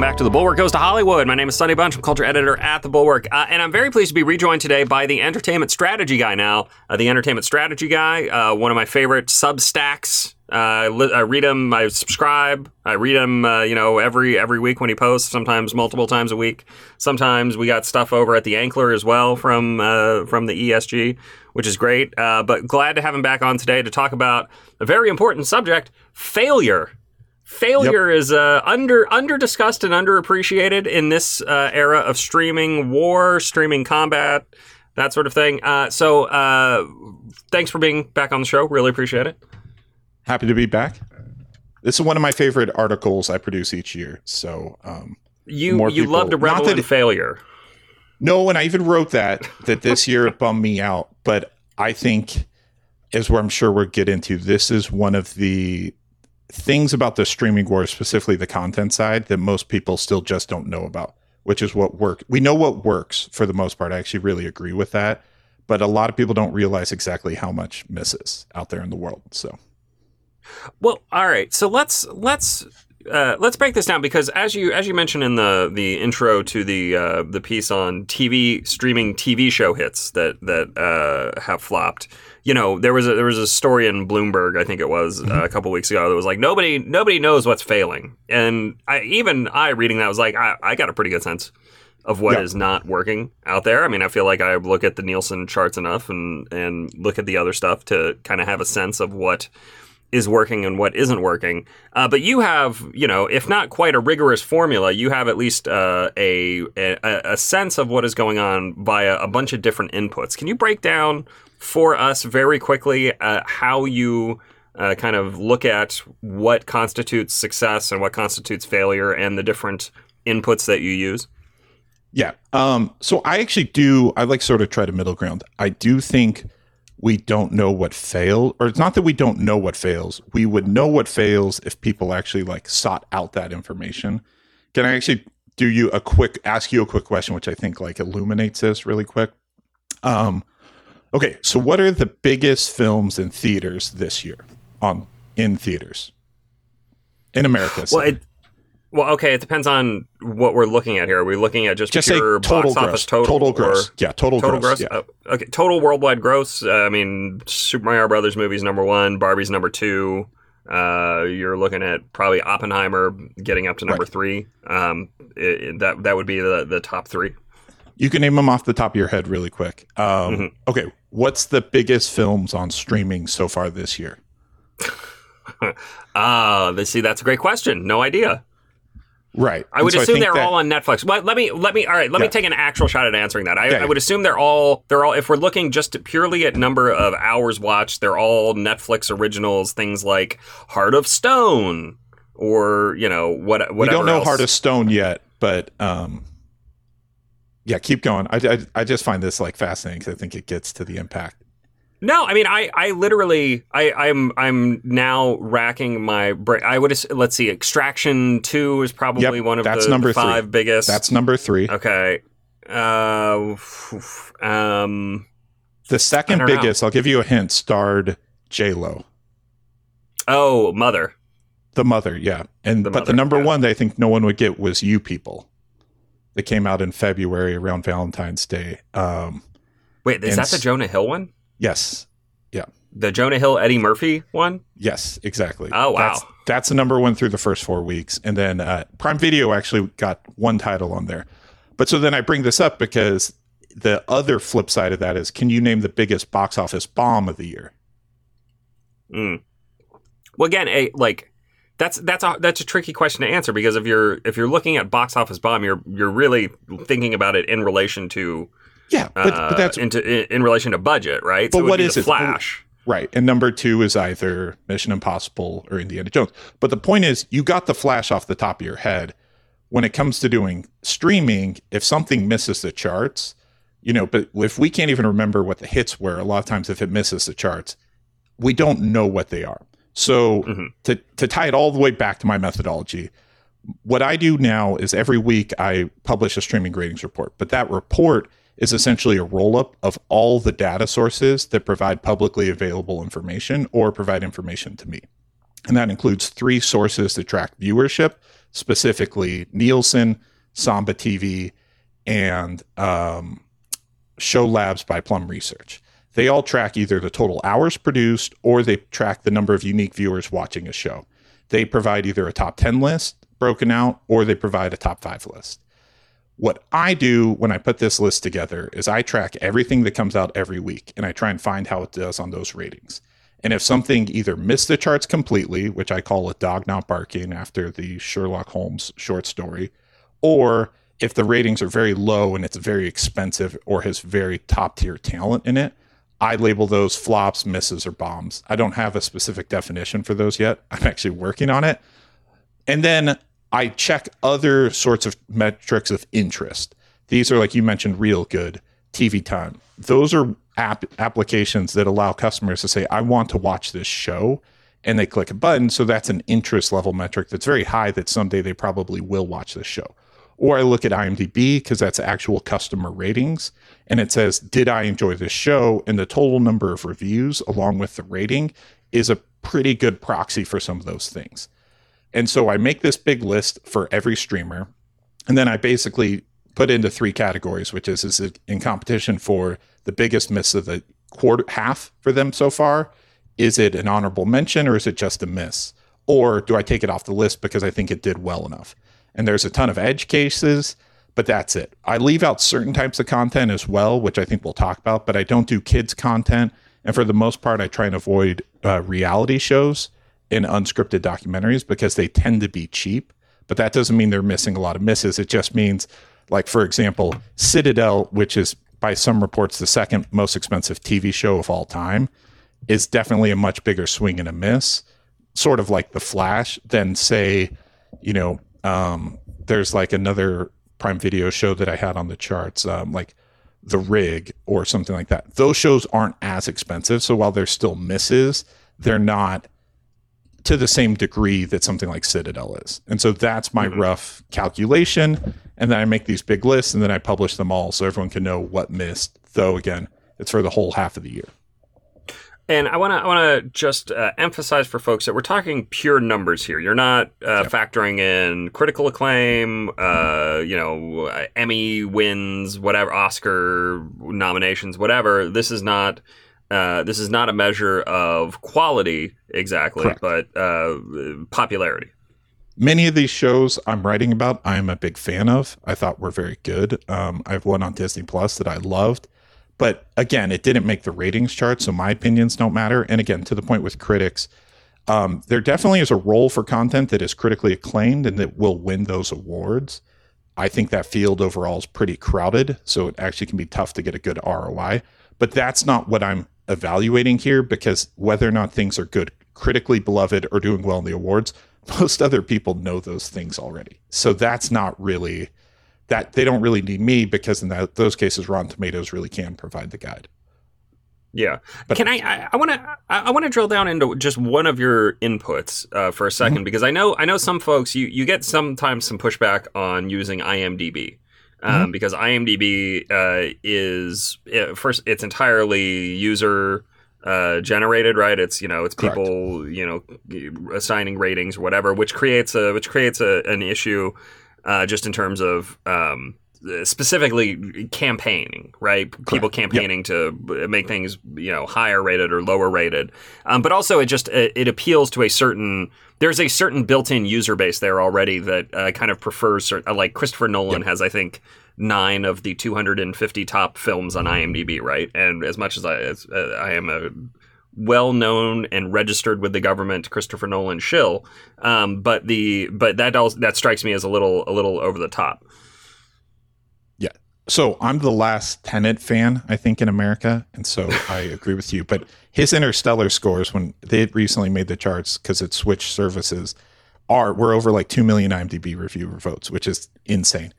Welcome back to The Bulwark Goes to Hollywood. My name is Sonny Bunch. I'm culture editor at The Bulwark. Uh, and I'm very pleased to be rejoined today by the entertainment strategy guy now. Uh, the entertainment strategy guy, uh, one of my favorite Substacks. Uh, I, li- I read him, I subscribe. I read him, uh, you know, every every week when he posts, sometimes multiple times a week. Sometimes we got stuff over at the Ankler as well from uh, from the ESG, which is great. but glad to have him back on today to talk about a very important subject, failure. Failure yep. is uh, under under discussed and underappreciated in this uh, era of streaming war, streaming combat, that sort of thing. Uh, so, uh, thanks for being back on the show. Really appreciate it. Happy to be back. This is one of my favorite articles I produce each year. So, um, you you people, love to revel in it, failure. No, and I even wrote that that this year it bummed me out, but I think, is where I'm sure we'll get into, this is one of the things about the streaming war, specifically the content side, that most people still just don't know about, which is what work. We know what works for the most part. I actually really agree with that, but a lot of people don't realize exactly how much misses out there in the world. So, well, all right. So let's let's uh, let's break this down because as you as you mentioned in the the intro to the uh, the piece on TV streaming TV show hits that that uh, have flopped you know, there was a, there was a story in Bloomberg, I think it was mm-hmm. uh, a couple weeks ago, that was like nobody nobody knows what's failing, and I even I reading that was like I, I got a pretty good sense of what is not working out there. I mean, I feel like I look at the Nielsen charts enough and and look at the other stuff to kind of have a sense of what is working and what isn't working. Uh, but you have, you know, if not quite a rigorous formula, you have at least uh, a, a, a sense of what is going on via a bunch of different inputs. Can you break down for us very quickly uh, how you uh, kind of look at what constitutes success and what constitutes failure and the different inputs that you use? Yeah. Um, so I actually do, I like sort of try to middle ground. I do think we don't know what failed, or it's not that we don't know what fails. We would know what fails if people actually like sought out that information. Can I actually do you a quick, ask you a quick question, which I think like illuminates this really quick? Um, Okay, so what are the biggest films in theaters this year on in theaters in America? Well, it, well, okay, it depends on what we're looking at here. Are we looking at just, just pure total box gross. office total? Total gross. Yeah, total, total gross. gross? Yeah. Uh, okay, total worldwide gross. Uh, I mean, Super Mario Brothers movies number one, Barbie's number two. Uh, you're looking at probably Oppenheimer getting up to number right. three. Um, it, it, that that would be the the top three. You can name them off the top of your head really quick. Um, mm-hmm. Okay, what's the biggest films on streaming so far this year? Ah, uh, see, that's a great question. No idea. Right. I would so assume I they're that, all on Netflix. Well, let me let me all right. Let yeah. me take an actual shot at answering that. I, yeah, I would assume they're all they're all. If we're looking just purely at number of hours watched, they're all Netflix originals. Things like Heart of Stone, or you know what? Whatever we don't know else. Heart of Stone yet, but um, yeah, keep going. I, I, I just find this like fascinating because I think it gets to the impact. No, I mean, I, I literally, I, I'm, I'm now racking my brain. I would, let's see, Extraction Two is probably yep, one of that's the number five three. biggest. That's number three. Okay. Uh, um, the second biggest, know. I'll give you a hint, starred J Lo. Oh, Mother. The Mother, yeah, and the but mother, the number yeah. one that I think no one would get was You People that came out in February around Valentine's Day. Um, Wait, is that the Jonah Hill one? Yes. Yeah. The Jonah Hill Eddie Murphy one? Yes, exactly. Oh wow. That's, that's the number one through the first four weeks. And then uh, Prime Video actually got one title on there. But so then I bring this up because the other flip side of that is can you name the biggest box office bomb of the year? Mm. Well, again, a, like that's that's a that's a tricky question to answer because if you're if you're looking at box office bomb, you're you're really thinking about it in relation to yeah, but, uh, but that's into in, in, relation to budget, right? But so what is it? Flash, right? And number two is either Mission Impossible or Indiana Jones. But the point is, you got the Flash off the top of your head. When it comes to doing streaming, if something misses the charts, you know, but if we can't even remember what the hits were, a lot of times if it misses the charts, we don't know what they are. So mm-hmm. to to tie it all the way back to my methodology, what I do now is every week I publish a streaming ratings report, but that report is essentially a roll up of all the data sources that provide publicly available information or provide information to me. And that includes three sources to track viewership, specifically Nielsen, Samba TV, and um, Show Labs by Plum Research. They all track either the total hours produced or they track the number of unique viewers watching a show. They provide either a top 10 list broken out or they provide a top five list. What I do when I put this list together is I track everything that comes out every week and I try and find how it does on those ratings. And if something either missed the charts completely, which I call a dog not barking after the Sherlock Holmes short story, or if the ratings are very low and it's very expensive or has very top tier talent in it, I label those flops, misses, or bombs. I don't have a specific definition for those yet. I'm actually working on it. And then I check other sorts of metrics of interest. These are like you mentioned, Reelgood TV time. Those are app applications that allow customers to say, I want to watch this show. And they click a button. So that's an interest level metric that's very high that someday they probably will watch this show. Or I look at IMDb because that's actual customer ratings. And it says, Did I enjoy this show? And the total number of reviews along with the rating is a pretty good proxy for some of those things. And so I make this big list for every streamer. And then I basically put into three categories, which is, is it in competition for the biggest miss of the quarter half for them so far. Is it an honorable mention or is it just a miss? Or do I take it off the list because I think it did well enough? And there's a ton of edge cases, but that's it. I leave out certain types of content as well, which I think we'll talk about, but I don't do kids' content. And for the most part, I try and avoid uh, reality shows in unscripted documentaries because they tend to be cheap. But that doesn't mean they're missing a lot of misses. It just means, like, for example, Citadel, which is by some reports the second most expensive TV show of all time, is definitely a much bigger swing and a miss, sort of like The Flash, than, say, you know, um, there's like another Prime Video show that I had on the charts, um, like The Rig or something like that. Those shows aren't as expensive. So while they're still misses, they're not to the same degree that something like Citadel is. And so that's my mm-hmm. rough calculation. And then I make these big lists and then I publish them all so everyone can know what missed. Though again, it's for the whole half of the year. And I want to I want to just uh, emphasize for folks that we're talking pure numbers here. You're not uh, factoring in critical acclaim, uh, you know, Emmy wins, whatever, Oscar nominations, whatever. This is not uh, this is not a measure of quality exactly, Correct. but uh, popularity. Many of these shows I'm writing about, I'm a big fan of. I thought were very good. Um, I have one on Disney Plus that I loved, but again, it didn't make the ratings chart, so my opinions don't matter. And again, to the point with critics, um, there definitely is a role for content that is critically acclaimed and that will win those awards. I think that field overall is pretty crowded, so it actually can be tough to get a good ROI. But that's not what I'm evaluating here because whether or not things are good, critically beloved, or doing well in the awards, most other people know those things already. So that's not really that they don't really need me because in that, those cases, Rotten Tomatoes really can provide the guide. Yeah. But Can I? I want to. I want to drill down into just one of your inputs uh, for a 2nd mm-hmm. because I know. I know some folks. You you get sometimes some pushback on using IMDb um, mm-hmm. because IMDb uh, is it, first it's entirely user uh, generated, right? It's you know it's Correct. people you know assigning ratings or whatever, which creates a which creates a, an issue uh, just in terms of um, specifically campaigning, right? Correct. People campaigning yep. to make things you know higher rated or lower rated, um, but also it just it, it, appeals to a certain. There's a certain built-in user base there already that uh, kind of prefers certain, like Christopher Nolan yep. has, I think, nine of the 250 top films on IMDb, right? And as much as I, as, uh, I am a well-known and registered with the government Christopher Nolan shill, um, but the but that also, that strikes me as a little a little over the top. So I'm the last Tenet fan, I think, in America, and so I agree with you. But his Interstellar scores, when they recently made the charts because it switched services, are we're over like two million IMDb reviewer votes, which is insane.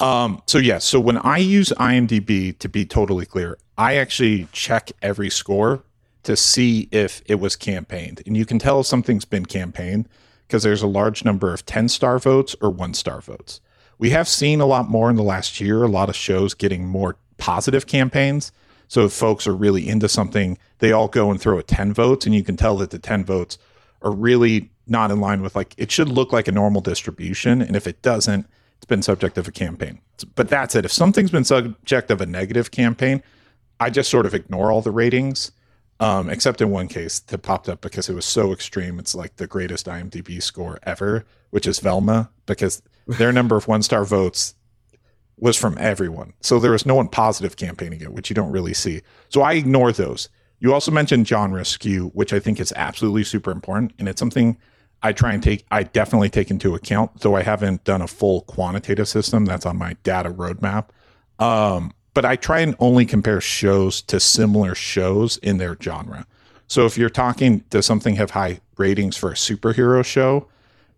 Um, so yeah, so when I use IMDb, to be totally clear, I actually check every score to see if it was campaigned, and you can tell if something's been campaigned because there's a large number of ten star votes or one star votes we have seen a lot more in the last year, a lot of shows getting more positive campaigns. So if folks are really into something, they all go and throw a 10 votes, and you can tell that the 10 votes are really not in line with like it should look like a normal distribution, and if it doesn't, it's been subject of a campaign. But that's it. If something's been subject of a negative campaign, I just sort of ignore all the ratings, um, except in one case that popped up because it was so extreme. It's like the greatest IMDb score ever, which is Velma, because their number of one star votes was from everyone. So there was no one positive campaigning it, which you don't really see. So I ignore those. You also mentioned genre skew, which I think is absolutely super important. And it's something I try and take, I definitely take into account, though I haven't done a full quantitative system. That's on my data roadmap. Um, but I try and only compare shows to similar shows in their genre. So if you're talking, does something have high ratings for a superhero show?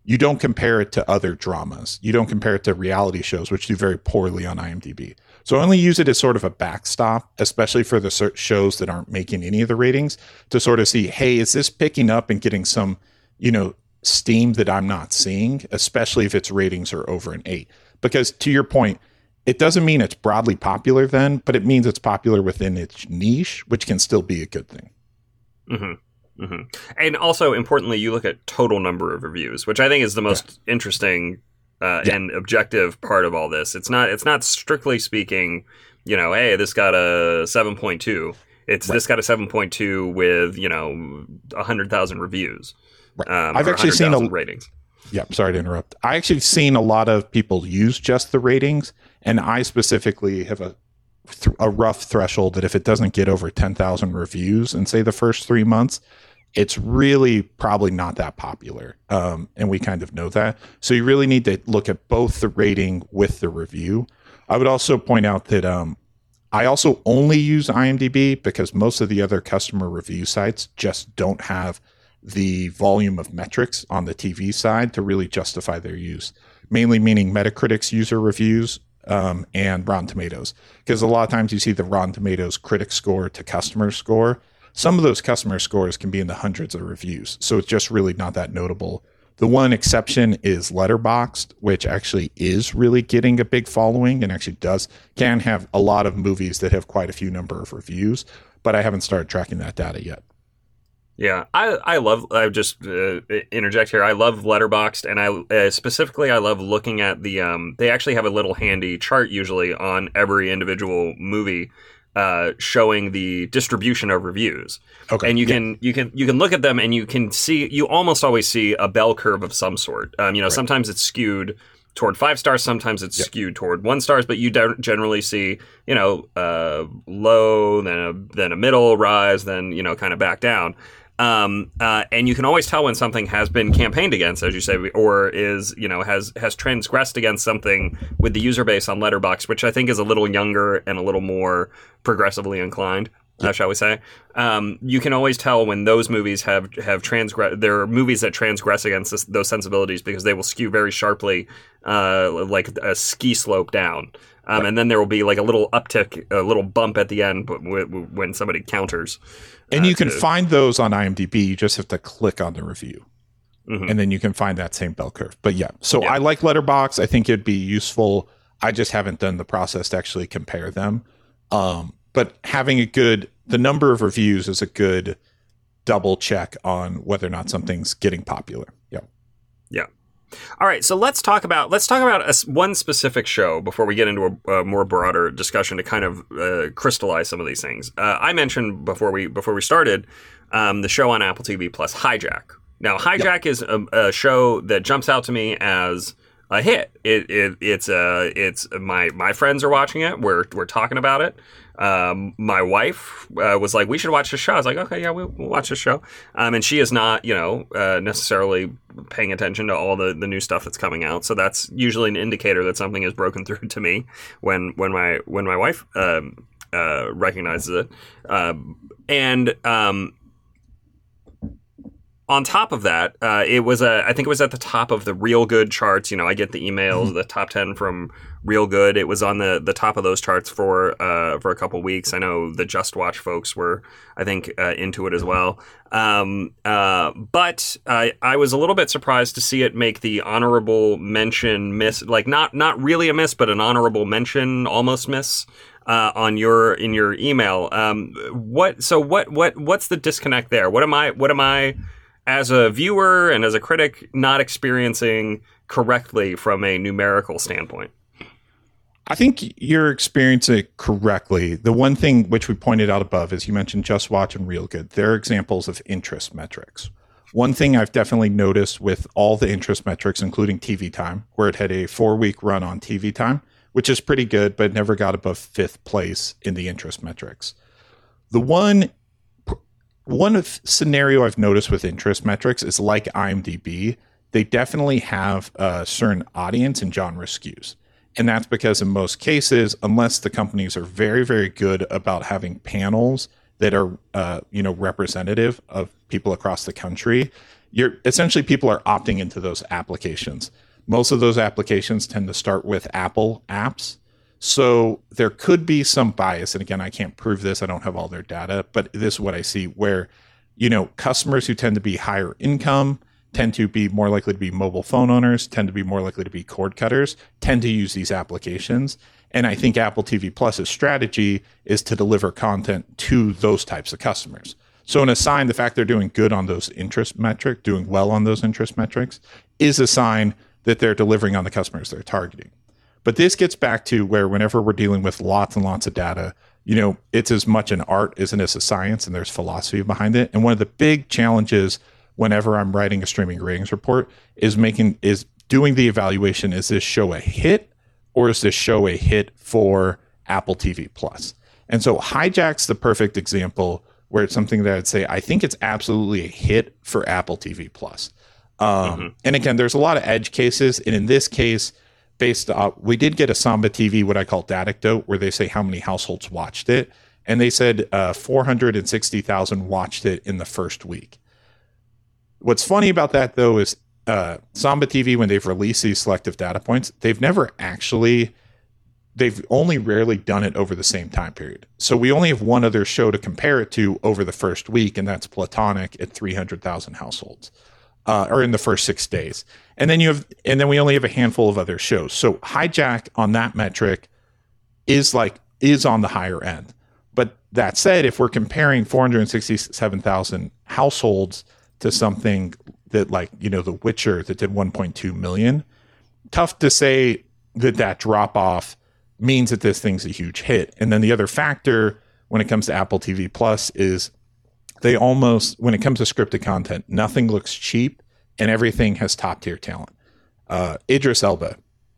You don't compare it to other dramas. You don't compare it to reality shows, which do very poorly on IMDb. So I only use it as sort of a backstop, especially for the shows that aren't making any of the ratings, to sort of see, hey, is this picking up and getting some, you know, steam that I'm not seeing, especially if its ratings are over an eight. Because to your point, it doesn't mean it's broadly popular then, but it means it's popular within its niche, which can still be a good thing. Mm-hmm. Mm-hmm. And also, importantly, you look at total number of reviews, which I think is the most yeah. interesting uh, yeah. and objective part of all this. It's not. It's not strictly speaking. You know, hey, this got a seven point two. It's right. this got a seven point two with you know hundred thousand reviews. Right. Um, I've actually seen a ratings. Yeah, sorry to interrupt. I actually seen a lot of people use just the ratings, and I specifically have a a rough threshold that if it doesn't get over ten thousand reviews in say the first three months, it's really probably not that popular. Um, and we kind of know that. So you really need to look at both the rating with the review. I would also point out that um, I also only use IMDb because most of the other customer review sites just don't have the volume of metrics on the TV side to really justify their use, mainly meaning Metacritic's user reviews um, and Rotten Tomatoes. Because a lot of times you see the Rotten Tomatoes critic score to customer score. Some of those customer scores can be in the hundreds of reviews. So it's just really not that notable. The one exception is Letterboxd, which actually is really getting a big following and actually does can have a lot of movies that have quite a few number of reviews, but I haven't started tracking that data yet. Yeah, I I love. I just uh, interject here. I love Letterboxd, and I uh, specifically I love looking at the. Um, they actually have a little handy chart usually on every individual movie, uh, showing the distribution of reviews. Okay, and you yeah. can you can you can look at them and you can see you almost always see a bell curve of some sort. Um, you know, right. sometimes it's skewed toward five stars. Sometimes it's yep. skewed toward one stars, but you generally see, you know, uh, low, then a then a middle rise, then you know, kind of back down. Um, uh, and you can always tell when something has been campaigned against, as you say, or is you know has has transgressed against something with the user base on Letterboxd, which I think is a little younger and a little more progressively inclined. Uh, shall we say? Um, you can always tell when those movies have have transgress. There are movies that transgress against this, those sensibilities because they will skew very sharply, uh, like a ski slope down. Um. And then there will be like a little uptick, a little bump at the end when somebody counters. And uh, you can to, find those on IMDb. You just have to click on the review. Mm-hmm. And then you can find that same bell curve. But yeah, so yeah. I like Letterboxd. I think it'd be useful. I just haven't done the process to actually compare them. Um, but having a good, the number of reviews is a good double check on whether or not something's getting popular. Yeah. Yeah. All right, so let's talk about let's talk about a, one specific show before we get into a, a more broader discussion to kind of uh, crystallize some of these things. Uh, I mentioned before we before we started um, the show on Apple TV Plus, Hijack. Now, Hijack yep. is a, a, show that jumps out to me as a hit. It, it it's uh it's my my friends are watching it. We're we're talking about it. Um, my wife uh, was like, "We should watch the show." I was like, "Okay, yeah, we'll, we'll watch the show." Um, and she is not, you know, uh, necessarily paying attention to all the, the new stuff that's coming out. So that's usually an indicator that something is broken through to me when when my when my wife um, uh, recognizes it. Um, and um, on top of that, uh, it was a. I think it was at the top of the Reelgood charts. You know, I get the emails, mm-hmm. the top ten from Reelgood. It was on the, the top of those charts for uh, for a couple weeks. I know the JustWatch folks were, I think, uh, into it as well. Um, uh, but I I was a little bit surprised to see it make the honorable mention miss, like not not really a miss, but an honorable mention, almost miss. Uh, on your in your email, um, what so what what what's the disconnect there? What am I what am I as a viewer and as a critic not experiencing correctly from a numerical standpoint? I think you're experiencing it correctly. The one thing which we pointed out above is you mentioned JustWatch and Reelgood. They're examples of interest metrics. One thing I've definitely noticed with all the interest metrics, including TV time, where it had a four week run on TV time, which is pretty good, but never got above fifth place in the interest metrics. The one one scenario I've noticed with interest metrics is like IMDb, they definitely have a certain audience and genre skews. And that's because in most cases, unless the companies are very, very good about having panels that are, uh, you know, representative of people across the country, you're essentially people are opting into those applications. Most of those applications tend to start with Apple apps. So there could be some bias. And again, I can't prove this. I don't have all their data, but this is what I see where, you know, customers who tend to be higher income, tend to be more likely to be mobile phone owners, tend to be more likely to be cord cutters, tend to use these applications. And I think Apple TV Plus's strategy is to deliver content to those types of customers. So, in a sign, the fact they're doing good on those interest metrics, doing well on those interest metrics, is a sign that they're delivering on the customers they're targeting. But this gets back to where whenever we're dealing with lots and lots of data, you know, it's as much an art as it is a science, and there's philosophy behind it. And one of the big challenges whenever I'm writing a streaming ratings report is making is doing the evaluation is this show a hit or is this show a hit for Apple TV Plus? And so Hijack's the perfect example where it's something that I'd say I think it's absolutely a hit for Apple TV Plus. Um, mm-hmm. And again, there's a lot of edge cases, and in this case, based on we did get a Samba TV, what I call datecdote, where they say how many households watched it, and they said uh, 460,000 watched it in the first week. What's funny about that though is uh, Samba TV when they've released these selective data points, they've never actually they've only rarely done it over the same time period. So we only have one other show to compare it to over the first week, and that's Platonic at 300,000 households, uh, or in the first six days. And then you have, and then we only have a handful of other shows. So Hijack on that metric is like is on the higher end. But that said, if we're comparing 467,000 households to something that like you know the witcher that did 1.2 million tough to say that that drop off means that this thing's a huge hit and then the other factor when it comes to apple tv plus is they almost when it comes to scripted content nothing looks cheap and everything has top tier talent uh, idris elba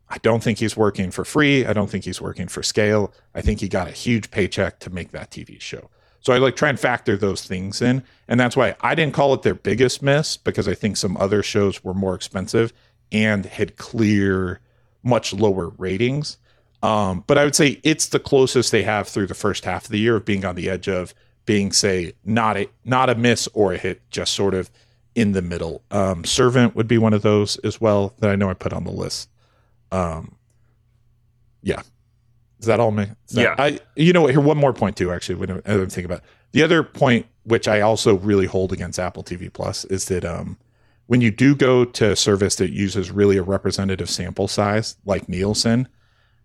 i don't think he's working for free i don't think he's working for scale i think he got a huge paycheck to make that tv show so I like try and factor those things in. And that's why I didn't call it their biggest miss because I think some other shows were more expensive and had clear, much lower ratings. Um, but I would say it's the closest they have through the first half of the year of being on the edge of being, say, not a not a miss or a hit, just sort of in the middle. Um, Servant would be one of those as well that I know I put on the list. Um, yeah, is that all? Me? yeah. I, you know, what? here one more point too. Actually, when i'm thinking about it. the other point, which I also really hold against Apple TV Plus, is that um, when you do go to a service that uses really a representative sample size, like Nielsen,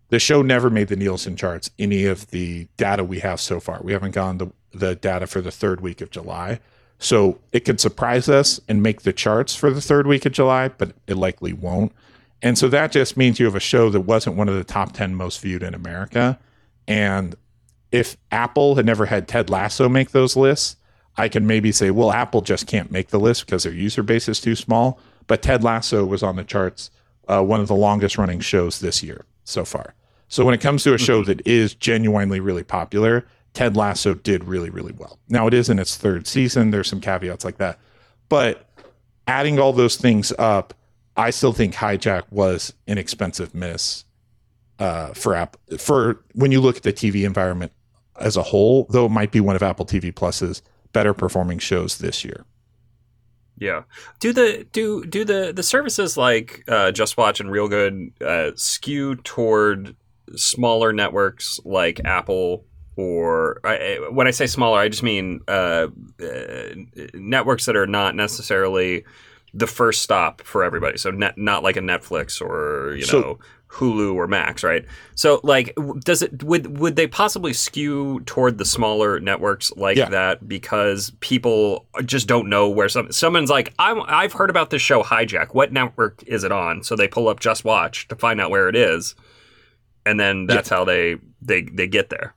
the show never made the Nielsen charts. Any of the data we have so far, we haven't gone the the data for the third week of July. So it could surprise us and make the charts for the third week of July, but it likely won't. And so that just means you have a show that wasn't one of the top 10 most viewed in America. And if Apple had never had Ted Lasso make those lists, I can maybe say, well, Apple just can't make the list because their user base is too small. But Ted Lasso was on the charts, uh, one of the longest running shows this year so far. So when it comes to a show mm-hmm. that is genuinely really popular, Ted Lasso did really, really well. Now it is in its third season. There's some caveats like that. But adding all those things up, I still think Hijack was an expensive miss uh, for app for when you look at the TV environment as a whole. Though it might be one of Apple TV Plus's better performing shows this year. Yeah. Do the do do the the services like uh, JustWatch and Reelgood uh, skew toward smaller networks like Apple or I, when I say smaller, I just mean uh, uh networks that are not necessarily the first stop for everybody. So net, not like a Netflix or you so, know Hulu or Max, right? So like does it would would they possibly skew toward the smaller networks like Yeah. that because people just don't know where some someone's like I'm I've heard about this show Hijack. What network is it on? So they pull up JustWatch to find out where it is. And then that's how they they they get there.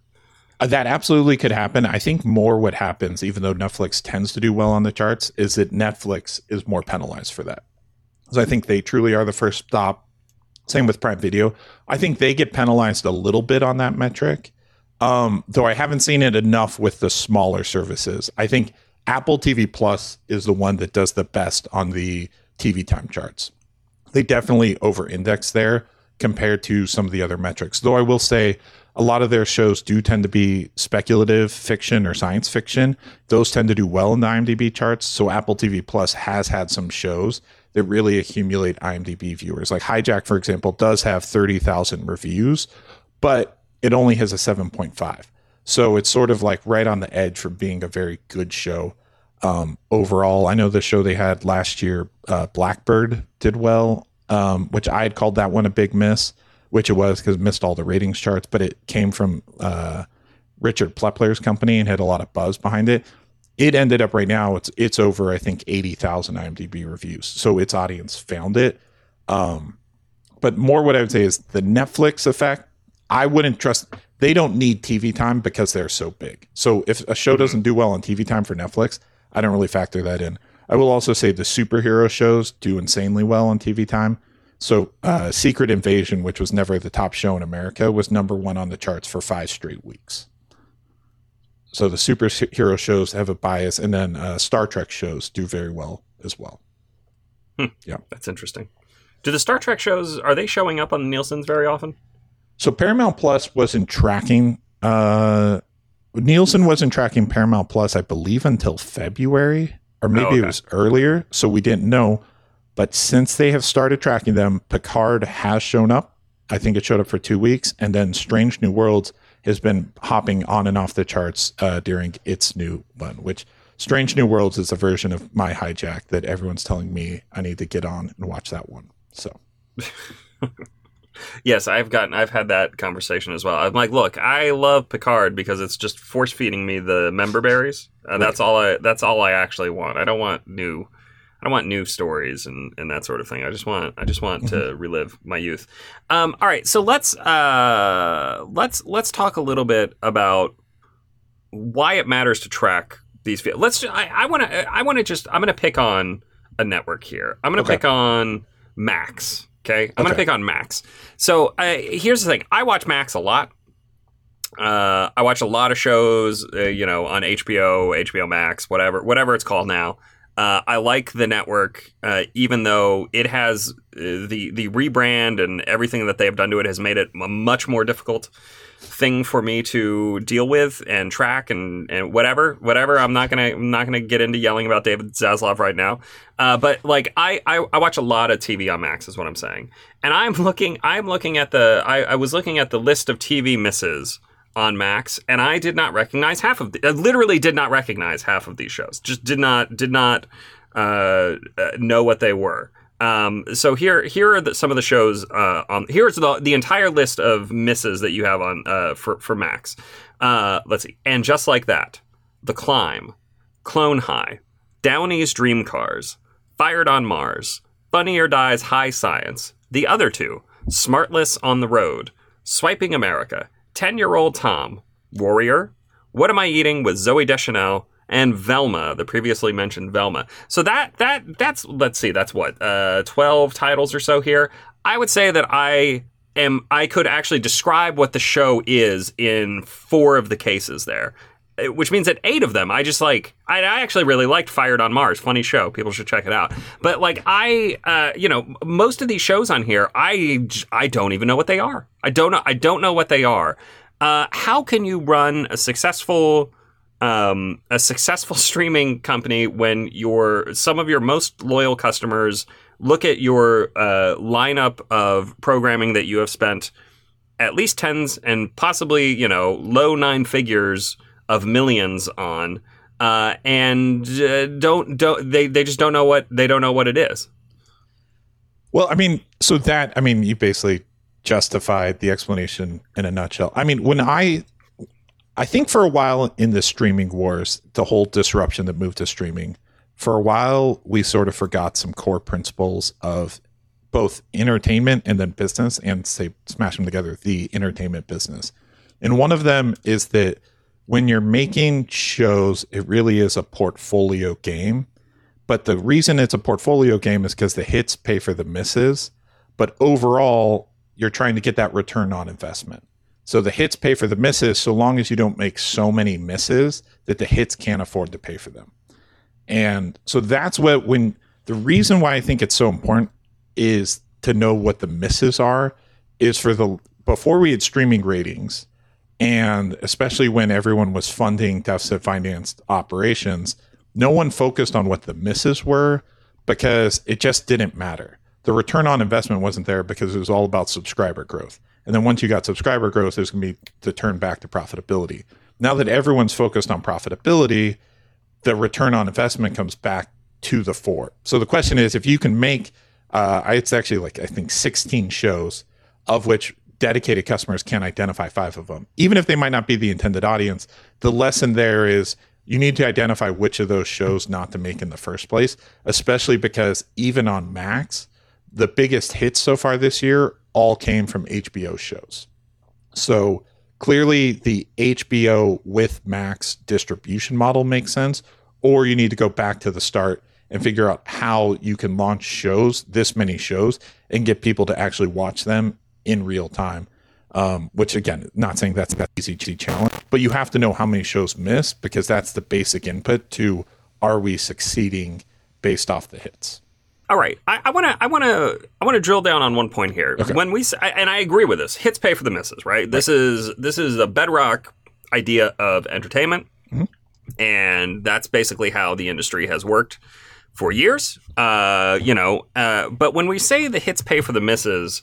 Uh, That absolutely could happen. I think more what happens, even though Netflix tends to do well on the charts, is that Netflix is more penalized for that. So I think they truly are the first stop. Same with Prime Video. I think they get penalized a little bit on that metric, um, though I haven't seen it enough with the smaller services. I think Apple TV Plus is the one that does the best on the TV time charts. They definitely over index there compared to some of the other metrics. Though I will say a lot of their shows do tend to be speculative fiction or science fiction. Those tend to do well in the IMDb charts. So Apple TV Plus has had some shows that really accumulate IMDb viewers. Like Hijack, for example, does have 30,000 reviews, but it only has a 7.5. So it's sort of like right on the edge from being a very good show um, overall. I know the show they had last year, uh, Blackbird, did well, um, which I had called that one a big miss, which it was because it missed all the ratings charts, but it came from uh, Richard Plepler's company and had a lot of buzz behind it. It ended up right now it's it's over I think eighty thousand IMDb reviews, so its audience found it. Um, but more what I would say is the Netflix effect. I wouldn't trust. They don't need TV time because they're so big. So if a show doesn't do well on TV time for Netflix, I don't really factor that in. I will also say the superhero shows do insanely well on TV time. So uh, Secret Invasion, which was never the top show in America, was number one on the charts for five straight weeks. So the superhero shows have a bias, and then uh, Star Trek shows do very well as well. Yeah. That's interesting. Do the Star Trek shows are they showing up on the Nielsen's very often? So Paramount Plus wasn't tracking. Uh, Nielsen wasn't tracking Paramount Plus, I believe, until February, or maybe Oh, okay. it was earlier. So we didn't know. But since they have started tracking them, Picard has shown up. I think it showed up for two weeks, and then Strange New Worlds has been hopping on and off the charts uh, during its new one. Which Strange New Worlds is a version of My Hijack that everyone's telling me I need to get on and watch that one. So Yes, I've gotten I've had that conversation as well. I'm like, look, I love Picard because it's just force feeding me the member berries. And that's all I that's all I actually want. I don't want new I don't want new stories and, and that sort of thing. I just want I just want to relive my youth. Um, all right, so let's uh, let's let's talk a little bit about why it matters to track these. Let's. I want to. I want to just. I'm going to pick on a network here. I'm going to Okay. pick on Max. Okay, I'm going to pick on Max. So uh, here's the thing. I watch Max a lot. Uh, I watch a lot of shows, uh, you know, on HBO, HBO Max, whatever, whatever it's called now. Uh, I like the network, uh, even though it has uh, the the rebrand and everything that they have done to it has made it a much more difficult thing for me to deal with and track and, and whatever whatever. I'm not gonna I'm not gonna get into yelling about David Zaslav right now. Uh, but like I, I I watch a lot of TV on Max is what I'm saying. And I'm looking I'm looking at the I, I was looking at the list of TV misses on Max and I did not recognize half of the I literally did not recognize half of these shows. Just did not did not uh, uh, know what they were um, so here, here are the, some of the shows. Uh, on here's the the entire list of misses that you have on uh, for for Max. Uh, let's see, and just like that, The Climb, Clone High, Downey's Dream Cars, Fired on Mars, Funny or Dies High Science, the other two, Smartless on the Road, Swiping America, Ten Year Old Tom, Warrior, What Am I Eating with Zooey Deschanel, and Velma, the previously mentioned Velma. So that that that's let's see, that's what uh, twelve titles or so here. I would say that I am I could actually describe what the show is in four of the cases there. Uh, Which means that eight of them, I just like. I, I actually really liked Fired on Mars. Funny show. People should check it out. But like, I, uh, you know, most of these shows on here, I, I don't even know what they are. I don't know. I don't know what they are. Uh, how can you run a successful um, a successful streaming company when your some of your most loyal customers look at your uh, lineup of programming that you have spent at least tens and possibly you know low nine figures of millions on uh, and uh, don't don't they, they just don't know what they don't know what it is Well, I mean, so that I mean, you basically justified the explanation in a nutshell. I mean, when I I think for a while in the streaming wars, the whole disruption that moved to streaming, for a while we sort of forgot some core principles of both entertainment and then business and say smash them together, the entertainment business. And one of them is that when you're making shows, it really is a portfolio game. But the reason it's a portfolio game is because the hits pay for the misses. But overall, you're trying to get that return on investment. So the hits pay for the misses so long as you don't make so many misses that the hits can't afford to pay for them. And so that's what when the reason why I think it's so important is to know what the misses are is for the before we had streaming ratings and especially when everyone was funding deficit financed operations, no one focused on what the misses were because it just didn't matter. The return on investment wasn't there because it was all about subscriber growth. And then once you got subscriber growth, there's going to be the turn back to profitability. Now that everyone's focused on profitability, the return on investment comes back to the fore. So the question is, if you can make, uh, it's actually like I think 16 shows, of which dedicated customers can identify five of them, even if they might not be the intended audience. The lesson there is you need to identify which of those shows not to make in the first place, especially because even on Max, the biggest hits so far this year all came from HBO shows. So clearly, the HBO with Max distribution model makes sense, or you need to go back to the start and figure out how you can launch shows, this many shows, and get people to actually watch them in real time. Um, which again, not saying that's that easy challenge, but you have to know how many shows miss because that's the basic input to are we succeeding based off the hits. All right, I want to, I want to, I want to drill down on one point here. Okay. When we, and I agree with this, hits pay for the misses, right? This is this is a bedrock idea of entertainment, Mhm. and that's basically how the industry has worked for years. Uh, you know, uh, but when we say the hits pay for the misses,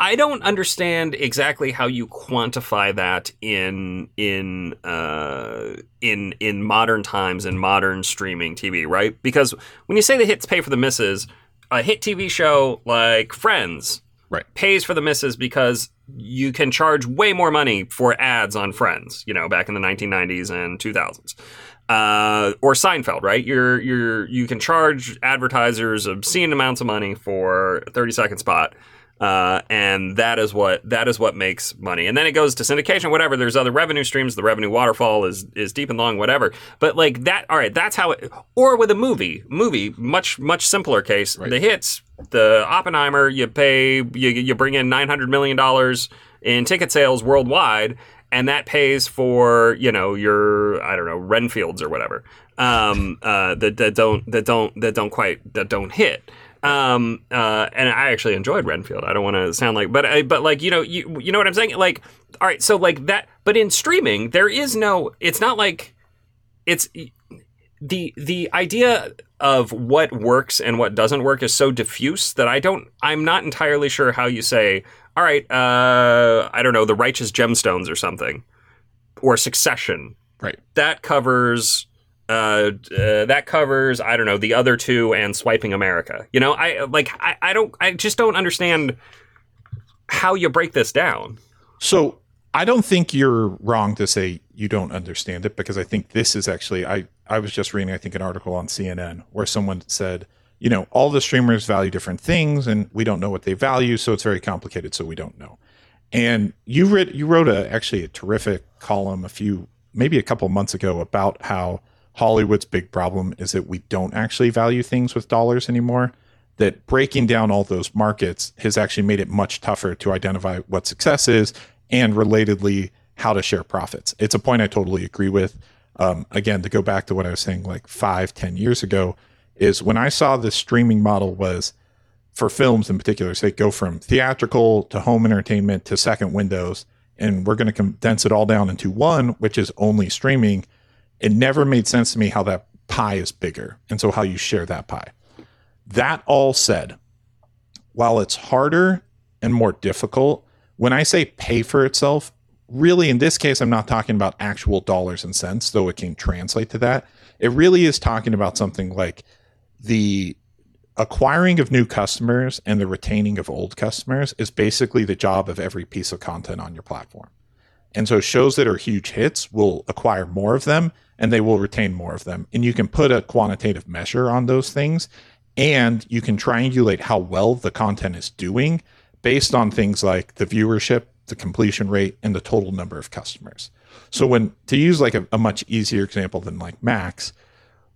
I don't understand exactly how you quantify that in in uh, in in modern times in modern streaming TV, right? Because when you say the hits pay for the misses, a hit TV show like Friends Right. pays for the misses because you can charge way more money for ads on Friends, you know, back in the 1990s and 2000s. Uh, or Seinfeld, right? You're you're you can charge advertisers obscene amounts of money for a 30 second spot. Uh, and that is what that is what makes money. And then it goes to syndication, whatever. There's other revenue streams. The revenue waterfall is is deep and long, whatever. But like that, all right, that's how it. Or with a movie, movie, much much simpler case. The hits, the Oppenheimer, you pay, you you bring in nine hundred million dollars in ticket sales worldwide, and that pays for you know your I don't know Renfields or whatever. Um, uh, that that don't that don't that don't quite that don't hit. Um, uh, and I actually enjoyed Renfield. I don't want to sound like, but I, but like you know you you know what I'm saying? Like, all right, so like that. But in streaming, there is no. It's not like it's the the idea of what works and what doesn't work is so diffuse that I don't. I'm not entirely sure how you say. All right, uh, I don't know, the righteous gemstones or something, or Succession. Right. That covers uh, uh, that covers I don't know the other two and swiping America. You know, I like I, I don't I just don't understand how you break this down. So I don't think you're wrong to say you don't understand it because I think this is actually I I was just reading I think an article on CNN where someone said you know all the streamers value different things and we don't know what they value so it's very complicated so we don't know. And you read you wrote a actually a terrific column a few maybe a couple months ago about how Hollywood's big problem is that we don't actually value things with dollars anymore. That breaking down all those markets has actually made it much tougher to identify what success is and relatedly how to share profits. It's a point I totally agree with. Um, again, to go back to what I was saying like five, ten years ago, is when I saw the streaming model was for films in particular, say go from theatrical to home entertainment to second windows, and we're going to condense it all down into one, which is only streaming. It never made sense to me how that pie is bigger, and so how you share that pie. That all said, while it's harder and more difficult, when I say pay for itself, really in this case, I'm not talking about actual dollars and cents, though it can translate to that. It really is talking about something like the acquiring of new customers and the retaining of old customers is basically the job of every piece of content on your platform. And so shows that are huge hits will acquire more of them and they will retain more of them. And you can put a quantitative measure on those things and you can triangulate how well the content is doing based on things like the viewership, the completion rate, and the total number of customers. So when to use like a, a much easier example than like Max,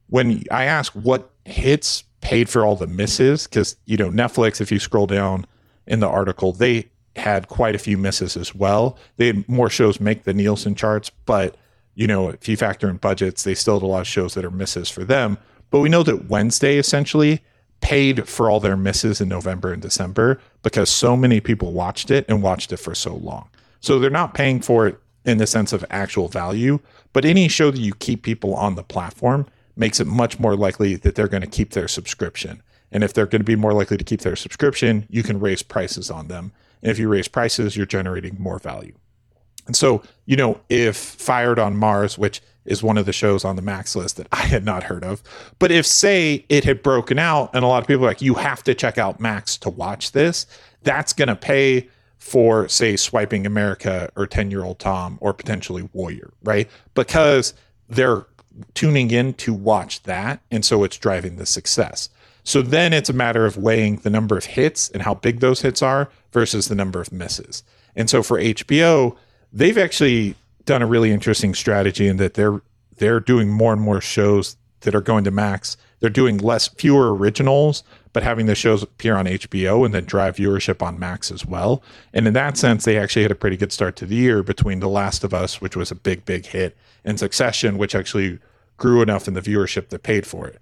when I ask what hits paid for all the misses, because you know, Netflix, if you scroll down in the article, they had quite a few misses as well. They had more shows make the Nielsen charts, but you know, if you factor in budgets, they still had a lot of shows that are misses for them. But we know that Wednesday essentially paid for all their misses in November and December because so many people watched it and watched it for so long. So they're not paying for it in the sense of actual value, but any show that you keep people on the platform makes it much more likely that they're going to keep their subscription. And if they're going to be more likely to keep their subscription, you can raise prices on them. And if you raise prices, you're generating more value. And so, you know, if Fired on Mars, which is one of the shows on the Max list that I had not heard of, but if, say, it had broken out and a lot of people like, you have to check out Max to watch this, that's going to pay for, say, Swiping America or 10 Year Old Tom or potentially Warrior, right? Because they're tuning in to watch that. And so it's driving the success. So then it's a matter of weighing the number of hits and how big those hits are versus the number of misses. And so for HBO, they've actually done a really interesting strategy in that they're they're doing more and more shows that are going to Max. They're doing less fewer originals, but having the shows appear on HBO and then drive viewership on Max as well. And in that sense, they actually had a pretty good start to the year between The Last of Us, which was a big, big hit, and Succession, which actually grew enough in the viewership that paid for it.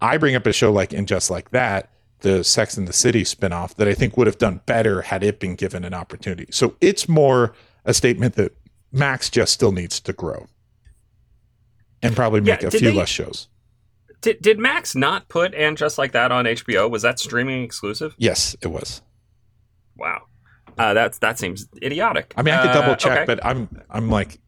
I bring up a show like And Just Like That, the Sex and the City spinoff, that I think would have done better had it been given an opportunity. So it's more a statement that Max just still needs to grow and probably make yeah, a few they, less shows. Did, did Max not put And Just Like That on HBO? Was that streaming exclusive? Yes, it was. Wow. Uh, that's that seems idiotic. I mean, I could double check, uh, okay. but I'm I'm like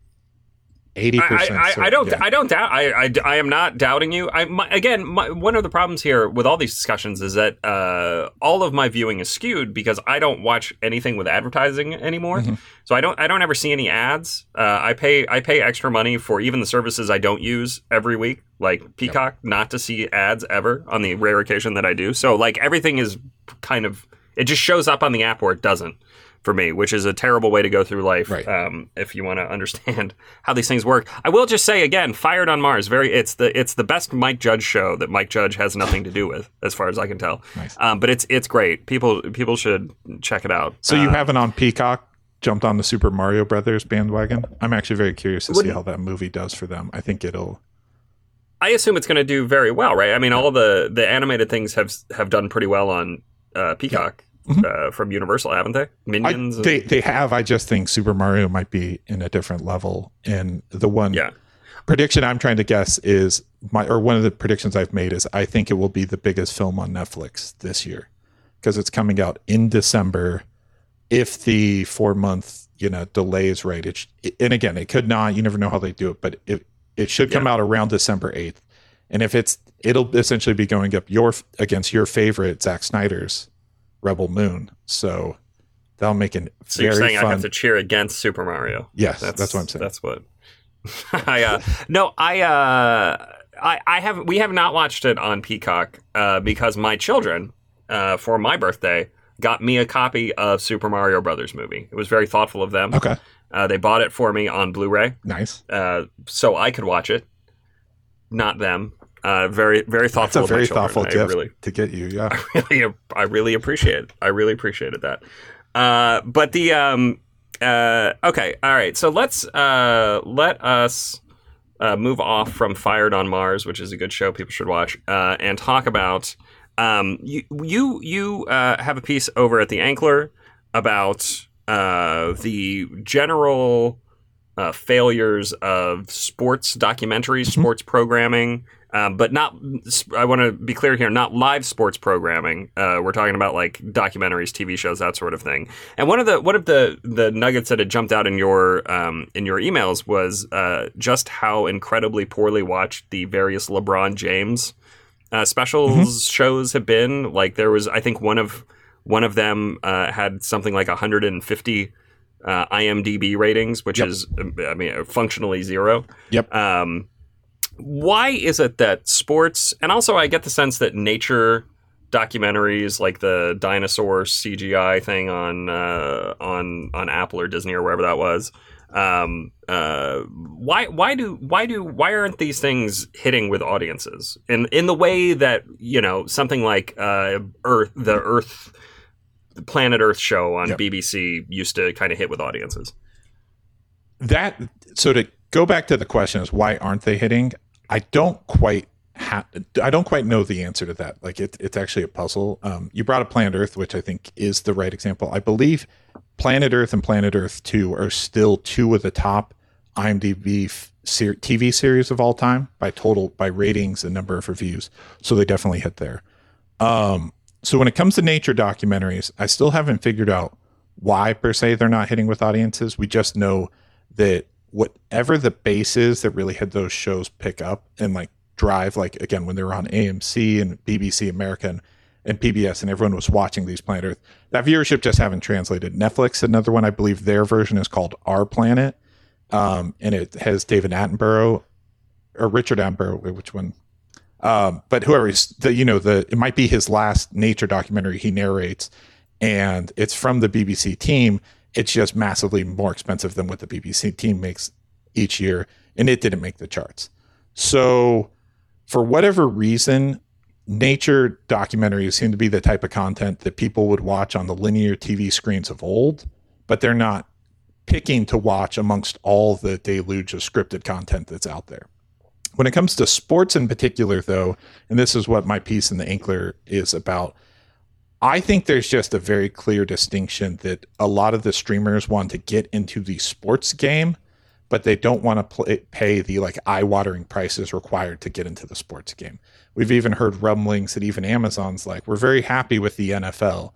Eighty percent. I, I, I, don't. Yeah. I don't doubt. I, I, I, am not doubting you. I my, again, my, one of the problems here with all these discussions is that uh, all of my viewing is skewed because I don't watch anything with advertising anymore. Mm-hmm. So I don't. I don't ever see any ads. Uh, I pay. I pay extra money for even the services I don't use every week, like Peacock, yep. not to see ads ever on the rare occasion that I do. So like everything is kind of. It just shows up on the app where it doesn't for me, which is a terrible way to go through life. Right. Um, if you want to understand how these things work, I will just say again, Fired on Mars. Very, it's the it's the best Mike Judge show that Mike Judge has nothing to do with, as far as I can tell. Nice. Um, but it's it's great. People people should check it out. So uh, you have it on Peacock. Jumped on the Super Mario Brothers bandwagon. I'm actually very curious to see how that movie does for them. I think it'll. I assume it's going to do very well, right? I mean, all the the animated things have have done pretty well on uh, Peacock. Mm-hmm. uh, from Universal, haven't they? Minions. I, they they have. I just think Super Mario might be in a different level. And the one yeah. prediction I'm trying to guess is my or one of the predictions I've made is I think it will be the biggest film on Netflix this year because it's coming out in December. If the four month you know delay is right, it, sh- and again it could not. You never know how they do it, but it it should come yeah. out around December eighth. And if it's it'll essentially be going up your against your favorite Zack Snyder's Rebel Moon. So that'll make it so very you're saying fun. I have to cheer against Super Mario. Yes, that's, that's what I'm saying. That's what. I uh, no, I uh, I I have we have not watched it on Peacock uh, because my children uh, for my birthday got me a copy of Super Mario Brothers movie. It was very thoughtful of them. Okay. Uh, they bought it for me on Blu-ray. Nice. Uh, so I could watch it, not them. Uh, very, very thoughtful. That's a very thoughtful gift really, to get you. Yeah, I really, I really appreciate it. I really appreciated that. Uh, but the um, uh, okay, all right. So let's uh, let us uh, move off from Fired on Mars, which is a good show people should watch, uh, and talk about um, you. You you uh, have a piece over at the Ankler about uh, the general uh, failures of sports documentaries, mm-hmm. sports programming. Um, but not. I want to be clear here. Not live sports programming. Uh, we're talking about like documentaries, TV shows, that sort of thing. And one of the one of the the nuggets that had jumped out in your um, in your emails was uh, just how incredibly poorly watched the various LeBron James uh, specials mm-hmm. shows have been. Like there was, I think one of one of them uh, had something like 150 uh, IMDb ratings, which yep. is, I mean, functionally zero. Yep. Um, why is it that sports, and also I get the sense that nature documentaries like the dinosaur CGI thing on uh, on on Apple or Disney or wherever that was. Um, uh, why why do why do why aren't these things hitting with audiences in in the way that you know something like uh, Earth the Earth the Planet Earth show on yep. BBC used to kind of hit with audiences. That so to go back to the question is why aren't they hitting? I don't quite ha- I don't quite know the answer to that. Like it, it's actually a puzzle. Um, you brought up Planet Earth, which I think is the right example. I believe Planet Earth and Planet Earth Two are still two of the top IMDb f- ser- TV series of all time by total by ratings and number of reviews. So they definitely hit there. Um, so when it comes to nature documentaries, I still haven't figured out why per se they're not hitting with audiences. We just know that whatever the base is that really had those shows pick up and like drive like again when they were on AMC and BBC American and, PBS and everyone was watching these Planet Earth. That viewership just haven't translated. Netflix, another one I believe their version is called Our Planet, um, and it has David Attenborough or Richard Attenborough, which one? Um, but whoever is the you know the it might be his last nature documentary he narrates, and it's from the BBC team. It's just massively more expensive than what the BBC team makes each year, and it didn't make the charts. So for whatever reason, nature documentaries seem to be the type of content that people would watch on the linear TV screens of old, but they're not picking to watch amongst all the deluge of scripted content that's out there. When it comes to sports in particular, though, and this is what my piece in the Ankler is about, I think there's just a very clear distinction that a lot of the streamers want to get into the sports game but they don't want to play, eh, pay the like eye-watering prices required to get into the sports game. We've even heard rumblings that even Amazon's like, we're very happy with the NFL,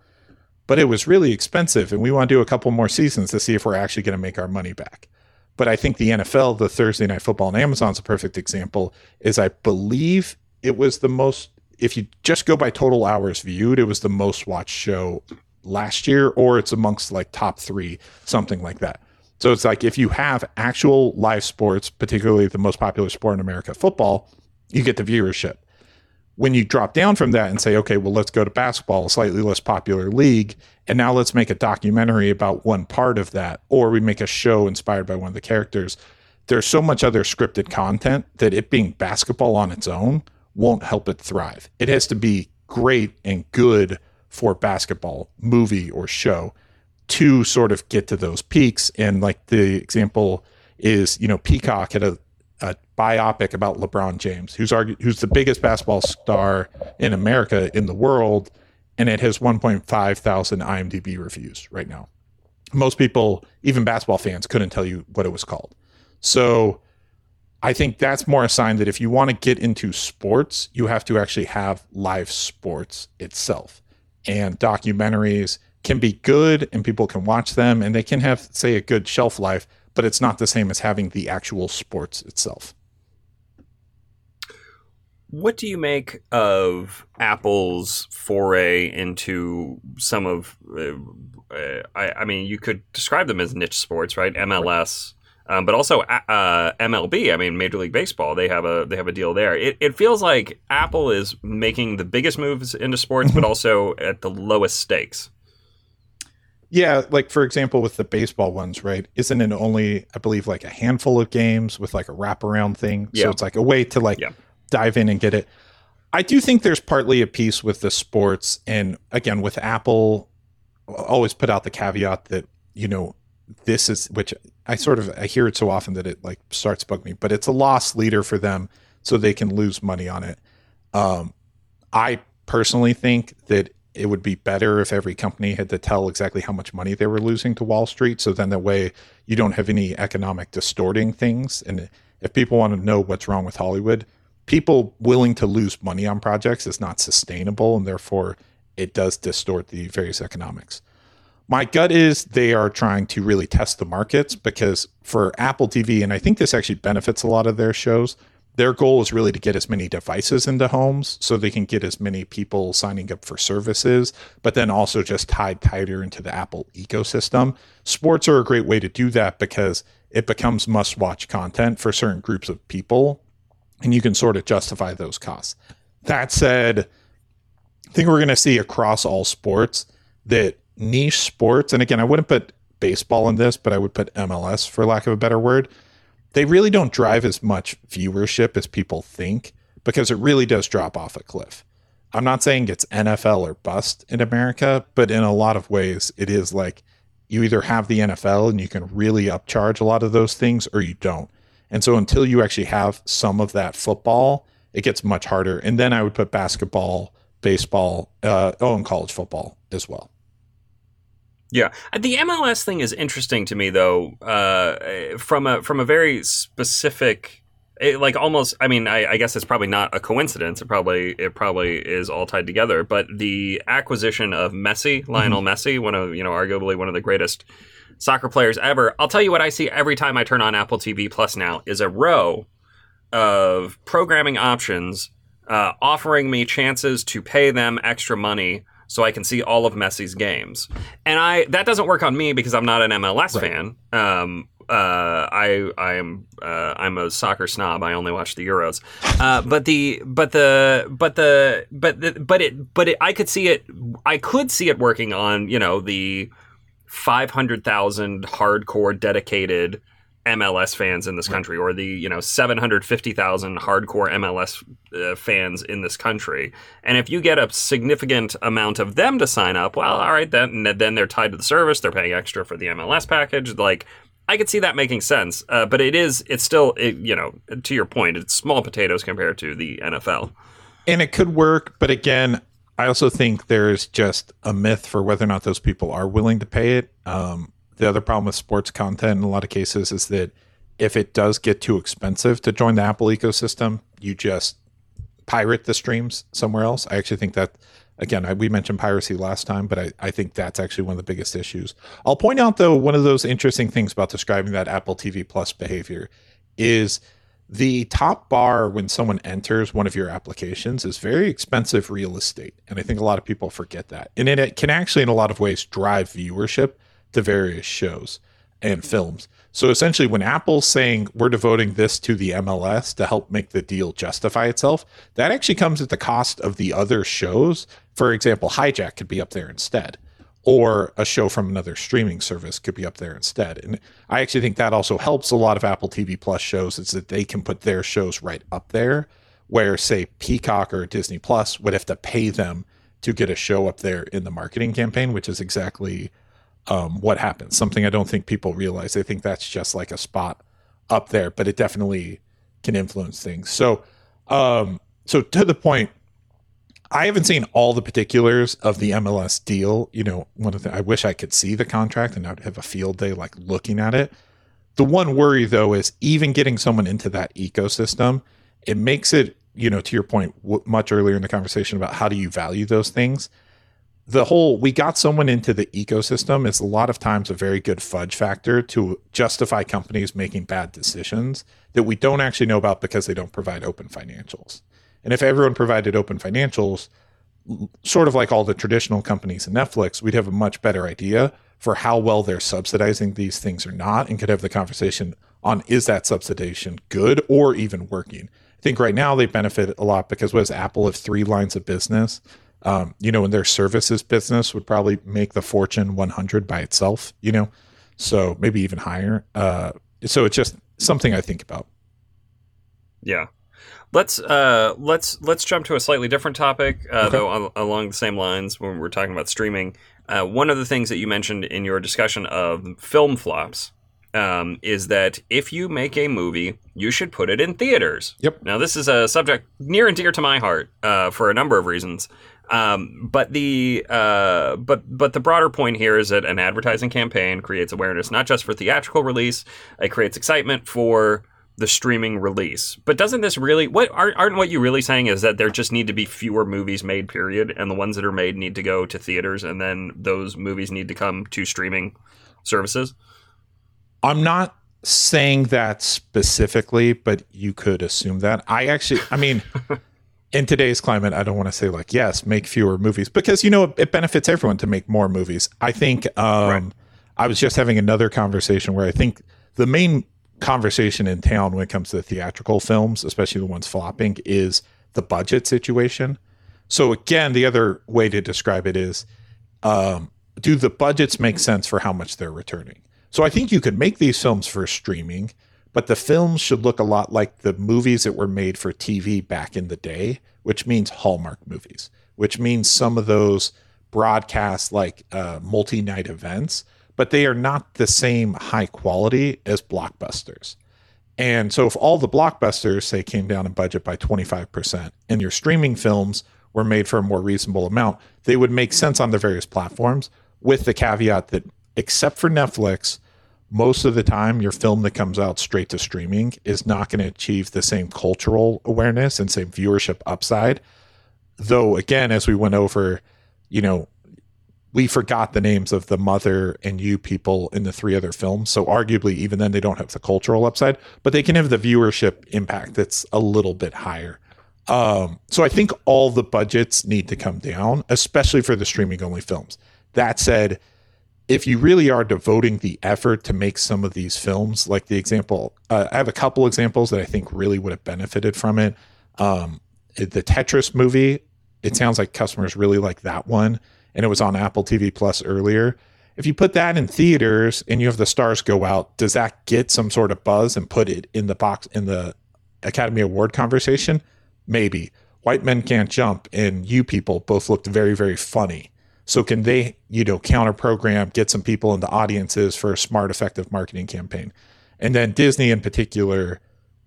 but it was really expensive, and we want to do a couple more seasons to see if we're actually going to make our money back. But I think the NFL, the Thursday Night Football, and Amazon's a perfect example. Is I believe it was the most. If you just go by total hours viewed, it was the most watched show last year, or it's amongst like top three, something like that. So it's like if you have actual live sports, particularly the most popular sport in America, football, you get the viewership. When you drop down from that and say, okay, well, let's go to basketball, a slightly less popular league, and now let's make a documentary about one part of that, or we make a show inspired by one of the characters. There's so much other scripted content that it being basketball on its own won't help it thrive. It has to be great and good for basketball movie or show to sort of get to those peaks. And like the example is, you know, Peacock had a, a biopic about LeBron James, who's argu- who's the biggest basketball star in America in the world, and it has 1.5 thousand IMDb reviews right now. Most people, even basketball fans, couldn't tell you what it was called. So I think that's more a sign that if you want to get into sports, you have to actually have live sports itself. And documentaries can be good and people can watch them and they can have, say, a good shelf life, but it's not the same as having the actual sports itself. What do you make of Apple's foray into some of? Uh, uh, I, I, mean, you could describe them as niche sports, right? MLS, um, but also uh, MLB. I mean, Major League Baseball. They have a they have a deal there. It, it feels like Apple is making the biggest moves into sports, but also at the lowest stakes. Yeah, like for example, with the baseball ones, right? Isn't it only, I believe, like a handful of games with like a wraparound thing? Yeah. So it's like a way to like yeah. dive in and get it. I do think there's partly a piece with the sports, and again, with Apple, always put out the caveat that you know this is which I sort of I hear it so often that it like starts to bug me, but it's a loss leader for them, so they can lose money on it. Um, I personally think that it would be better if every company had to tell exactly how much money they were losing to Wall Street. So then that way you don't have any economic distorting things. And if people want to know what's wrong with Hollywood, people willing to lose money on projects is not sustainable. And therefore it does distort the various economics. My gut is they are trying to really test the markets because for Apple TV, and I think this actually benefits a lot of their shows, their goal is really to get as many devices into homes so they can get as many people signing up for services, but then also just tied tighter into the Apple ecosystem. Sports are a great way to do that because it becomes must watch content for certain groups of people, and you can sort of justify those costs. That said, I think we're going to see across all sports that niche sports, and again, I wouldn't put baseball in this, but I would put MLS for lack of a better word they really don't drive as much viewership as people think because it really does drop off a cliff. I'm not saying it's NFL or bust in America, but in a lot of ways, it is like you either have the NFL and you can really upcharge a lot of those things or you don't. And so until you actually have some of that football, it gets much harder. And then I would put basketball, baseball, uh, oh, and college football as well. Yeah, the MLS thing is interesting to me though, uh, from a from a very specific, it, like almost. I mean, I, I, guess it's probably not a coincidence. It probably it probably is all tied together. But the acquisition of Messi, Lionel mm-hmm. Messi, one of you know arguably one of the greatest soccer players ever. I'll tell you what I see every time I turn on Apple TV Plus now is a row of programming options uh, offering me chances to pay them extra money so I can see all of Messi's games. And I that doesn't work on me because I'm not an MLS right. fan. Um, uh, I I am uh, I'm a soccer snob. I only watch the Euros. Uh, but the but the but the but the, but it but it, I could see it. I could see it working on you know the five hundred thousand hardcore dedicated MLS fans in this country, or the you know 750,000 hardcore MLS uh, fans in this country. And if you get a significant amount of them to sign up, well, all right, then then they're tied to the service. They're paying extra for the MLS package. Like I could see that making sense, uh, but it is it's still it, you know to your point, it's small potatoes compared to the NFL. And it could work, but again, I also think there's just a myth for whether or not those people are willing to pay it. Um, the other problem with sports content in a lot of cases is that if it does get too expensive to join the Apple ecosystem, you just pirate the streams somewhere else. I actually think that, again, I, we mentioned piracy last time, but I, I think that's actually one of the biggest issues. I'll point out, though, one of those interesting things about describing that Apple TV Plus behavior is the top bar when someone enters one of your applications is very expensive real estate. And I think a lot of people forget that. And it can actually, in a lot of ways, drive viewership to various shows and films. So essentially, when Apple's saying we're devoting this to the MLS to help make the deal justify itself, that actually comes at the cost of the other shows. For example, Hijack could be up there instead, or a show from another streaming service could be up there instead. And I actually think that also helps a lot of Apple TV Plus shows is that they can put their shows right up there, where, say, Peacock or Disney Plus would have to pay them to get a show up there in the marketing campaign, which is exactly um, what happens. Something I don't think people realize. They think that's just like a spot up there, but it definitely can influence things. So, um, so to the point, I haven't seen all the particulars of the MLS deal. You know, one of the I wish I could see the contract and I'd have a field day like looking at it. The one worry though is even getting someone into that ecosystem, it makes it, you know, to your point w- much earlier in the conversation about how do you value those things the whole we got someone into the ecosystem is a lot of times a very good fudge factor to justify companies making bad decisions that we don't actually know about because they don't provide open financials. And if everyone provided open financials, sort of like all the traditional companies and Netflix, we'd have a much better idea for how well they're subsidizing these things or not and could have the conversation on is that subsidization good or even working. I think right now they benefit a lot because was Apple have three lines of business um, you know, in their services business would probably make the Fortune 100 by itself, you know, so maybe even higher. Uh, so it's just something I think about. Yeah. Let's uh, let's let's jump to a slightly different topic, uh, okay. though along the same lines when we're talking about streaming. Uh, one of the things that you mentioned in your discussion of film flops um, is that if you make a movie, you should put it in theaters. Yep. Now, this is a subject near and dear to my heart uh, for a number of reasons. Um, but the uh, but but the broader point here is that an advertising campaign creates awareness not just for theatrical release, it creates excitement for the streaming release. But doesn't this really what aren't, aren't what you really saying is that there just need to be fewer movies made period and the ones that are made need to go to theaters and then those movies need to come to streaming services? I'm not saying that specifically, but you could assume that. I actually, I mean, in today's climate, I don't want to say like, yes, make fewer movies because, you know, it benefits everyone to make more movies. I think um, right. I was just having another conversation where I think the main conversation in town when it comes to the theatrical films, especially the ones flopping, is the budget situation. So, again, the other way to describe it is um, do the budgets make sense for how much they're returning? So I think you could make these films for streaming, but the films should look a lot like the movies that were made for TV back in the day, which means Hallmark movies, which means some of those broadcast like uh, multi night events, but they are not the same high quality as blockbusters. And so if all the blockbusters, say, came down in budget by 25% and your streaming films were made for a more reasonable amount, they would make sense on the various platforms with the caveat that, except for Netflix, most of the time your film that comes out straight to streaming is not going to achieve the same cultural awareness and same viewership upside. Though again as we went over you know we forgot the names of the mother and you people in the three other films. So arguably even then they don't have the cultural upside but they can have the viewership impact that's a little bit higher. Um, so i think all the budgets need to come down especially for the streaming only films. That said if you really are devoting the effort to make some of these films, like the example, uh, I have a couple examples that I think really would have benefited from it. Um, the Tetris movie, it sounds like customers really like that one, and it was on Apple TV Plus earlier. If you put that in theaters and you have the stars go out, does that get some sort of buzz and put it in the box in the Academy Award conversation? Maybe. White Men Can't Jump and You People both looked very, very funny so can they, you know, counter program, get some people into audiences for a smart, effective marketing campaign? And then Disney in particular,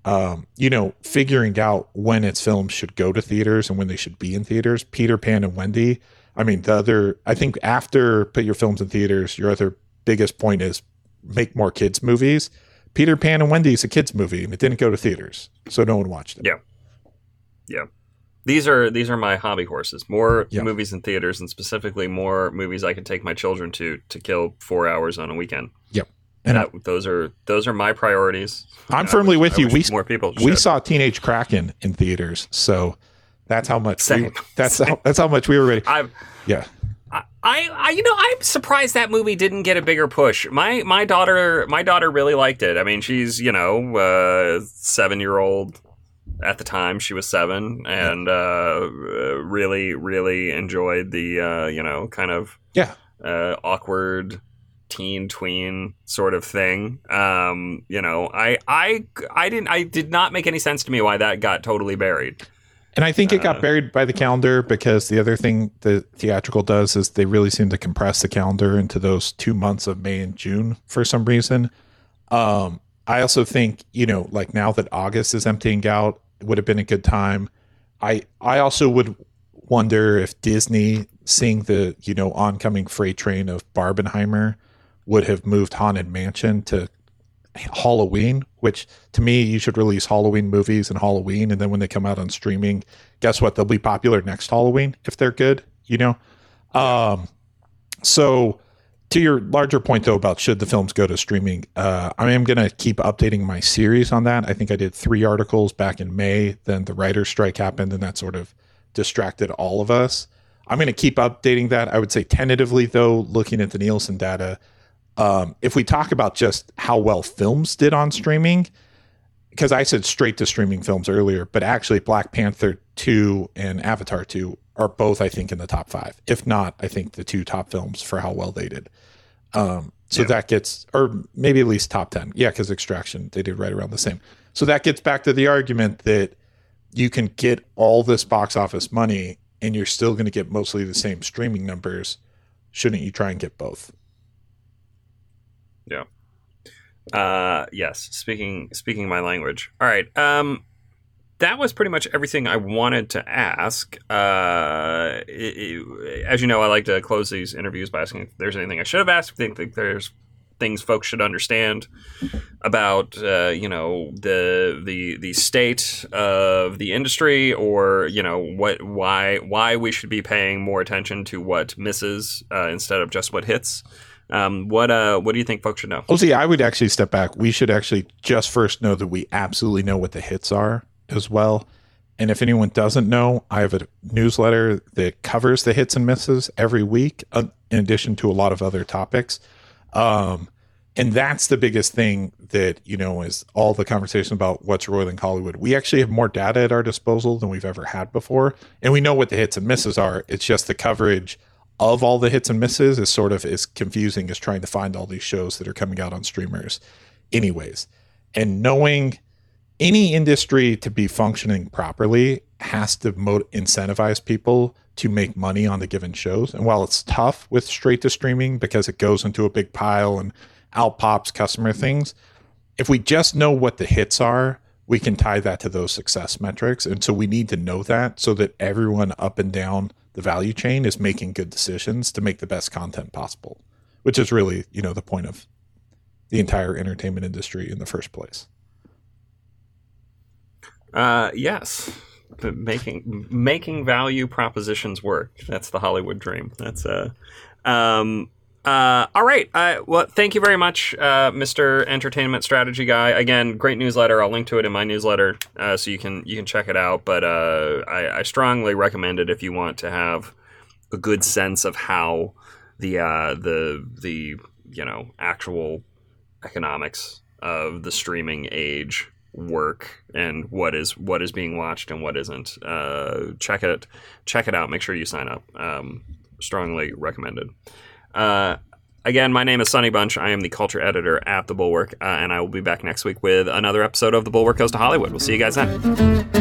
um, you know, figuring out when its films should go to theaters and when they should be in theaters. Peter Pan and Wendy. I mean, the other, I think after put your films in theaters, your other biggest point is make more kids movies. Peter Pan and Wendy is a kids movie and it didn't go to theaters, so no one watched it. Yeah, yeah these are these are my hobby horses. More yep. movies in theaters, and specifically more movies I can take my children to to kill four hours on a weekend. Yep. And that, I, those are those are my priorities. I'm firmly wish, with you. We more people. We saw Teenage Kraken in theaters, so that's how much. Same. We, that's Same. how that's how much we were ready. I've, yeah. I, I, you know, I'm surprised that movie didn't get a bigger push. My, my daughter, my daughter really liked it. I mean, she's, you know, uh, seven year old at the time she was seven and uh, really really enjoyed the uh, you know kind of yeah. uh, awkward teen tween sort of thing. Um, you know I I I didn't I did not make any sense to me why that got totally buried. And I think it got uh, buried by the calendar because the other thing the theatrical does is they really seem to compress the calendar into those two months of May and June for some reason. Um, I also think, you know, like now that August is emptying out, would have been a good time. I I also would wonder if Disney, seeing the you know oncoming freight train of Barbenheimer, would have moved Haunted Mansion to Halloween. Which to me, you should release Halloween movies and Halloween, and then when they come out on streaming, guess what? They'll be popular next Halloween if they're good. You know, um, so to your larger point though about should the films go to streaming uh, i am going to keep updating my series on that. I think i did three articles back in may then the writer's strike happened and that sort of distracted all of us. I'm going to keep updating that. I would say tentatively though looking at the nielsen data. Um, if we talk about just how well films did on streaming because i said straight to streaming films earlier but actually black panther 2 and avatar 2 are both, I think, in the top five. If not, I think the two top films for how well they did. Um, so yeah. that gets, or maybe at least top 10. Yeah, because Extraction, they did right around the same. So that gets back to the argument that you can get all this box office money and you're still going to get mostly the same streaming numbers. Shouldn't you try and get both? Yeah. Uh, yes. Speaking speaking my language. All right. Um, that was pretty much everything I wanted to ask. Uh, it, it, as you know, I like to close these interviews by asking if there's anything I should have asked. I think there's things folks should understand about uh, you know the the the state of the industry, or you know what why why we should be paying more attention to what misses uh, instead of just what hits. Um, what uh, what do you think folks should know? Oh, see, I would actually step back. We should actually just first know that we absolutely know what the hits are as well. And if anyone doesn't know, I have a newsletter that covers the hits and misses every week, uh, in addition to a lot of other topics. Um, and that's the biggest thing that you know is all the conversation about what's roiling Hollywood. We actually have more data at our disposal than we've ever had before, and we know what the hits and misses are. It's just the coverage of all the hits and misses is sort of as confusing as trying to find all these shows that are coming out on streamers, anyways. And knowing any industry to be functioning properly has to mo- incentivize people to make money on the given shows. And while it's tough with straight to streaming because it goes into a big pile and out pops customer things, if we just know what the hits are, we can tie that to those success metrics. And so we need to know that so that everyone up and down the value chain is making good decisions to make the best content possible, which is really, you know, the point of the entire entertainment industry in the first place. Uh, yes, making making value propositions work. That's the Hollywood dream. That's uh, um, uh, all right. Uh, well, thank you very much, uh, Mr. Entertainment Strategy Guy. Again, great newsletter. I'll link to it in my newsletter, uh, so you can you can check it out. But uh, I, I strongly recommend it if you want to have a good sense of how the uh, the the you know actual economics of the streaming age work and what is what is being watched and what isn't. Uh, check it check it out. Make sure you sign up. Um, strongly recommended. Uh, again, my name is Sonny Bunch. I am the culture editor at the Bulwark, uh, and I will be back next week with another episode of the Bulwark Goes to Hollywood. We'll see you guys then.